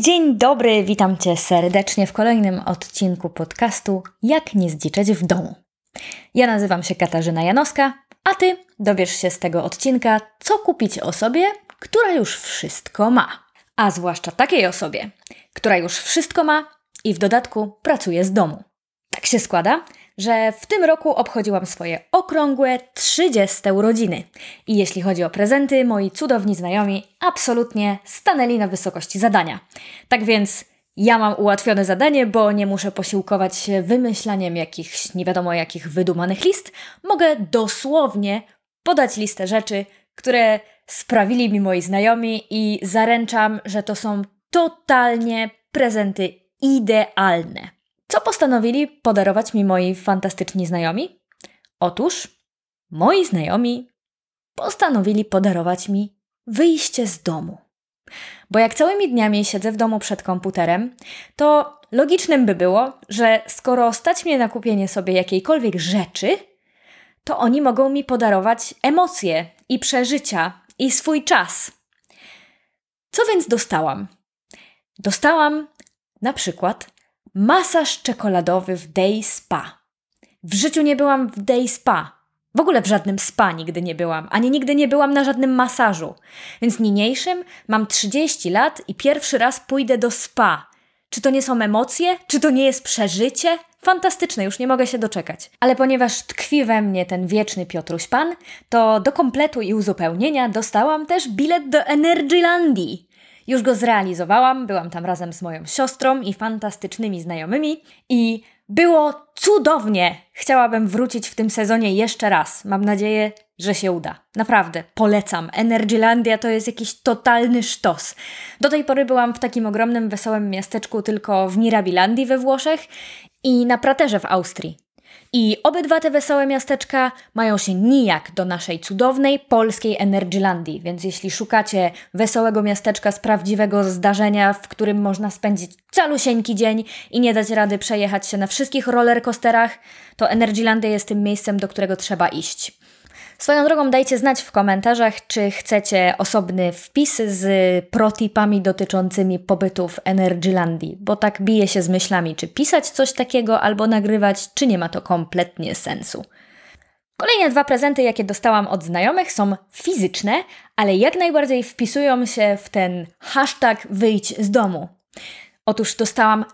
dzień dobry, witam Cię serdecznie w kolejnym odcinku podcastu Jak nie zdziczeć w domu. Ja nazywam się Katarzyna Janowska, a Ty dowiesz się z tego odcinka, co kupić osobie, która już wszystko ma. A zwłaszcza takiej osobie, która już wszystko ma i w dodatku pracuje z domu. Tak się składa, że w tym roku obchodziłam swoje okrągłe 30 urodziny. I jeśli chodzi o prezenty, moi cudowni znajomi absolutnie stanęli na wysokości zadania. Tak więc ja mam ułatwione zadanie, bo nie muszę posiłkować się wymyślaniem jakichś nie wiadomo jakich wydumanych list. Mogę dosłownie podać listę rzeczy, które sprawili mi moi znajomi i zaręczam, że to są totalnie prezenty idealne. Co postanowili podarować mi moi fantastyczni znajomi? Otóż moi znajomi postanowili podarować mi wyjście z domu. Bo jak całymi dniami siedzę w domu przed komputerem, to logicznym by było, że skoro stać mnie na kupienie sobie jakiejkolwiek rzeczy, to oni mogą mi podarować emocje i przeżycia i swój czas. Co więc dostałam? Dostałam na przykład masaż czekoladowy w Day Spa. W życiu nie byłam w Day Spa. W ogóle w żadnym spa nigdy nie byłam, ani nigdy nie byłam na żadnym masażu. Więc niniejszym mam 30 lat i pierwszy raz pójdę do spa. Czy to nie są emocje? Czy to nie jest przeżycie? Fantastyczne, już nie mogę się doczekać. Ale ponieważ tkwi we mnie ten wieczny Piotruś Pan, to do kompletu i uzupełnienia dostałam też bilet do Energylandii. Już go zrealizowałam, byłam tam razem z moją siostrą i fantastycznymi znajomymi i było cudownie! Chciałabym wrócić w tym sezonie jeszcze raz. Mam nadzieję, że się uda. Naprawdę, polecam. Energylandia to jest jakiś totalny sztos. Do tej pory byłam w takim ogromnym, wesołym miasteczku tylko w Mirabilandii we Włoszech i na Praterze w Austrii. I obydwa te wesołe miasteczka mają się nijak do naszej cudownej polskiej Energylandii, więc jeśli szukacie wesołego miasteczka z prawdziwego zdarzenia, w którym można spędzić calusieńki dzień i nie dać rady przejechać się na wszystkich rollercoasterach, to Energylandia jest tym miejscem, do którego trzeba iść. Swoją drogą dajcie znać w komentarzach, czy chcecie osobny wpis z protipami dotyczącymi pobytu w Energylandii, bo tak bije się z myślami, czy pisać coś takiego albo nagrywać, czy nie ma to kompletnie sensu. Kolejne dwa prezenty, jakie dostałam od znajomych, są fizyczne, ale jak najbardziej wpisują się w ten hashtag wyjdź z domu. Otóż dostałam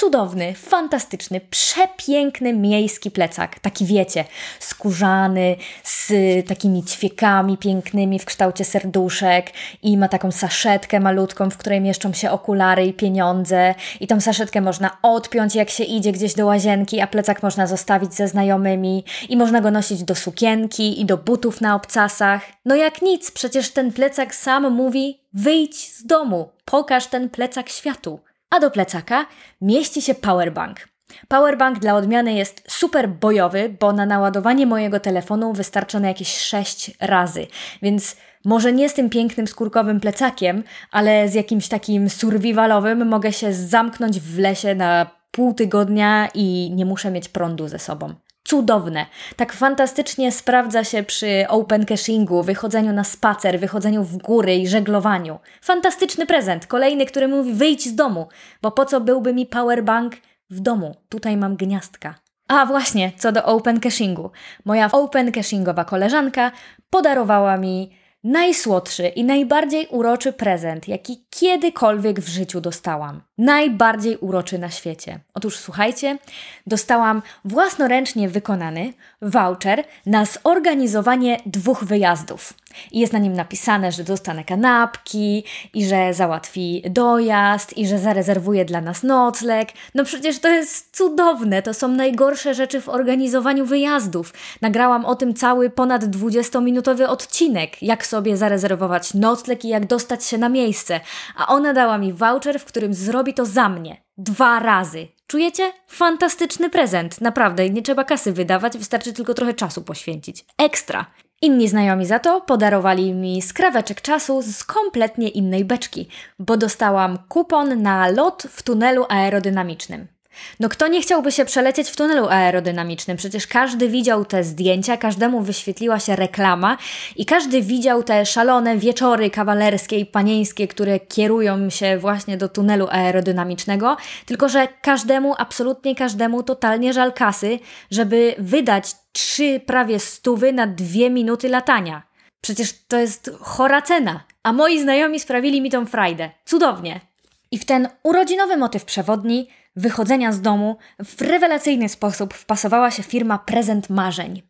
cudowny, fantastyczny, przepiękny miejski plecak. Taki wiecie, skórzany, z takimi ćwiekami pięknymi w kształcie serduszek i ma taką saszetkę malutką, w której mieszczą się okulary i pieniądze. I tą saszetkę można odpiąć, jak się idzie gdzieś do łazienki, a plecak można zostawić ze znajomymi i można go nosić do sukienki i do butów na obcasach. No jak nic, przecież ten plecak sam mówi: wyjdź z domu, pokaż ten plecak światu a do plecaka mieści się powerbank. Powerbank dla odmiany jest super bojowy, bo na naładowanie mojego telefonu wystarcza na jakieś 6 razy, więc może nie z tym pięknym skórkowym plecakiem, ale z jakimś takim survivalowym mogę się zamknąć w lesie na pół tygodnia i nie muszę mieć prądu ze sobą cudowne. Tak fantastycznie sprawdza się przy open cashingu, wychodzeniu na spacer, wychodzeniu w góry i żeglowaniu. Fantastyczny prezent. Kolejny, który mówi wyjdź z domu, bo po co byłby mi powerbank w domu? Tutaj mam gniazdka. A właśnie, co do open cashingu. Moja open cashingowa koleżanka podarowała mi najsłodszy i najbardziej uroczy prezent, jaki kiedykolwiek w życiu dostałam. Najbardziej uroczy na świecie. Otóż słuchajcie, dostałam własnoręcznie wykonany voucher na zorganizowanie dwóch wyjazdów. I jest na nim napisane, że dostanę kanapki i że załatwi dojazd i że zarezerwuje dla nas nocleg. No przecież to jest cudowne, to są najgorsze rzeczy w organizowaniu wyjazdów. Nagrałam o tym cały ponad 20-minutowy odcinek, jak sobie zarezerwować nocleg i jak dostać się na miejsce. A ona dała mi voucher, w którym to za mnie. Dwa razy. Czujecie? Fantastyczny prezent. Naprawdę, nie trzeba kasy wydawać, wystarczy tylko trochę czasu poświęcić. Ekstra. Inni znajomi za to podarowali mi skraweczek czasu z kompletnie innej beczki, bo dostałam kupon na lot w tunelu aerodynamicznym. No kto nie chciałby się przelecieć w tunelu aerodynamicznym? Przecież każdy widział te zdjęcia, każdemu wyświetliła się reklama i każdy widział te szalone wieczory kawalerskie i panieńskie, które kierują się właśnie do tunelu aerodynamicznego, tylko że każdemu, absolutnie każdemu totalnie żal kasy, żeby wydać trzy prawie stówy na dwie minuty latania. Przecież to jest chora cena. A moi znajomi sprawili mi tą frajdę. Cudownie. I w ten urodzinowy motyw przewodni wychodzenia z domu w rewelacyjny sposób wpasowała się firma Prezent Marzeń,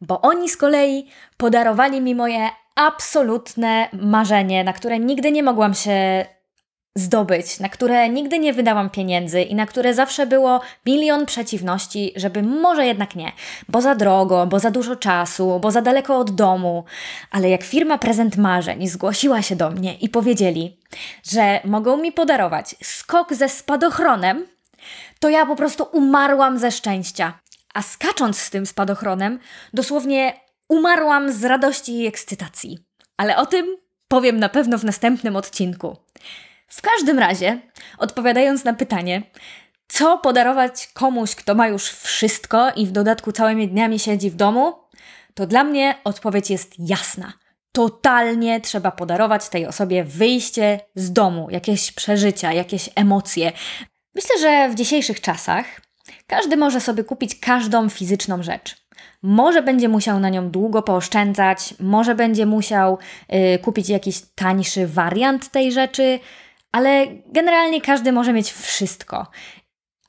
bo oni z kolei podarowali mi moje absolutne marzenie, na które nigdy nie mogłam się zdobyć, na które nigdy nie wydałam pieniędzy i na które zawsze było milion przeciwności, żeby może jednak nie, bo za drogo, bo za dużo czasu, bo za daleko od domu. Ale jak firma Prezent Marzeń zgłosiła się do mnie i powiedzieli, że mogą mi podarować skok ze spadochronem, to ja po prostu umarłam ze szczęścia. A skacząc z tym spadochronem, dosłownie umarłam z radości i ekscytacji. Ale o tym powiem na pewno w następnym odcinku. W każdym razie, odpowiadając na pytanie, co podarować komuś, kto ma już wszystko i w dodatku całymi dniami siedzi w domu, to dla mnie odpowiedź jest jasna. Totalnie trzeba podarować tej osobie wyjście z domu, jakieś przeżycia, jakieś emocje. Myślę, że w dzisiejszych czasach każdy może sobie kupić każdą fizyczną rzecz. Może będzie musiał na nią długo pooszczędzać, może będzie musiał y, kupić jakiś tańszy wariant tej rzeczy, ale generalnie każdy może mieć wszystko.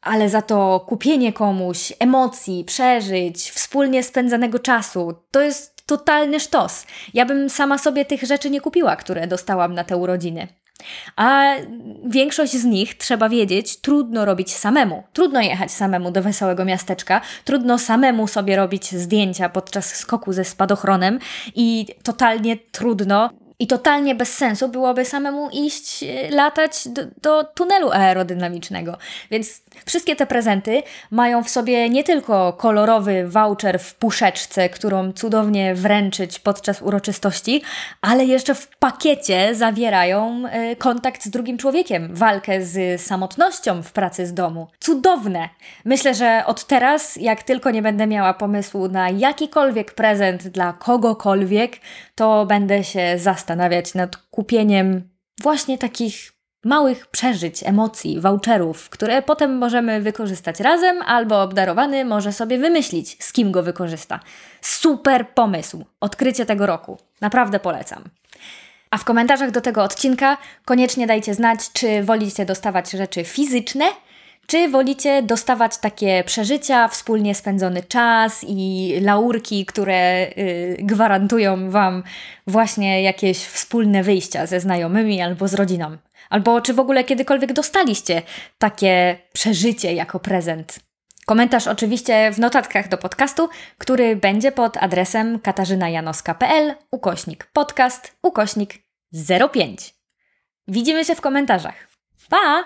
Ale za to kupienie komuś emocji, przeżyć, wspólnie spędzanego czasu to jest totalny sztos. Ja bym sama sobie tych rzeczy nie kupiła, które dostałam na te urodziny. A większość z nich, trzeba wiedzieć, trudno robić samemu. Trudno jechać samemu do wesołego miasteczka, trudno samemu sobie robić zdjęcia podczas skoku ze spadochronem i totalnie trudno i totalnie bez sensu byłoby samemu iść e, latać do, do, tunelu aerodynamicznego. Więc wszystkie te prezenty mają w sobie nie tylko kolorowy voucher w puszeczce, którą cudownie wręczyć podczas uroczystości, ale jeszcze w pakiecie zawierają e, kontakt z drugim człowiekiem, walkę z samotnością w pracy z domu. Cudowne! Myślę, że od teraz, jak tylko nie będę miała pomysłu na jakikolwiek prezent dla kogokolwiek, to będę się zastanawiać zastanawiać nad kupieniem właśnie takich małych przeżyć, emocji, voucherów, które potem możemy wykorzystać razem, albo obdarowany może sobie wymyślić, z kim go wykorzysta. Super pomysł! Odkrycie tego roku. Naprawdę polecam. A w komentarzach do tego odcinka koniecznie dajcie znać, czy wolicie dostawać rzeczy fizyczne, czy wolicie dostawać takie przeżycia, wspólnie spędzony czas i laurki, które y, gwarantują Wam właśnie jakieś wspólne wyjścia ze znajomymi albo z rodziną? Albo czy w ogóle kiedykolwiek dostaliście takie przeżycie jako prezent? Komentarz oczywiście w notatkach do podcastu, który będzie pod adresem katarzynajanoska.pl ukośnik podcast ukośnik 05. Widzimy się w komentarzach. Pa!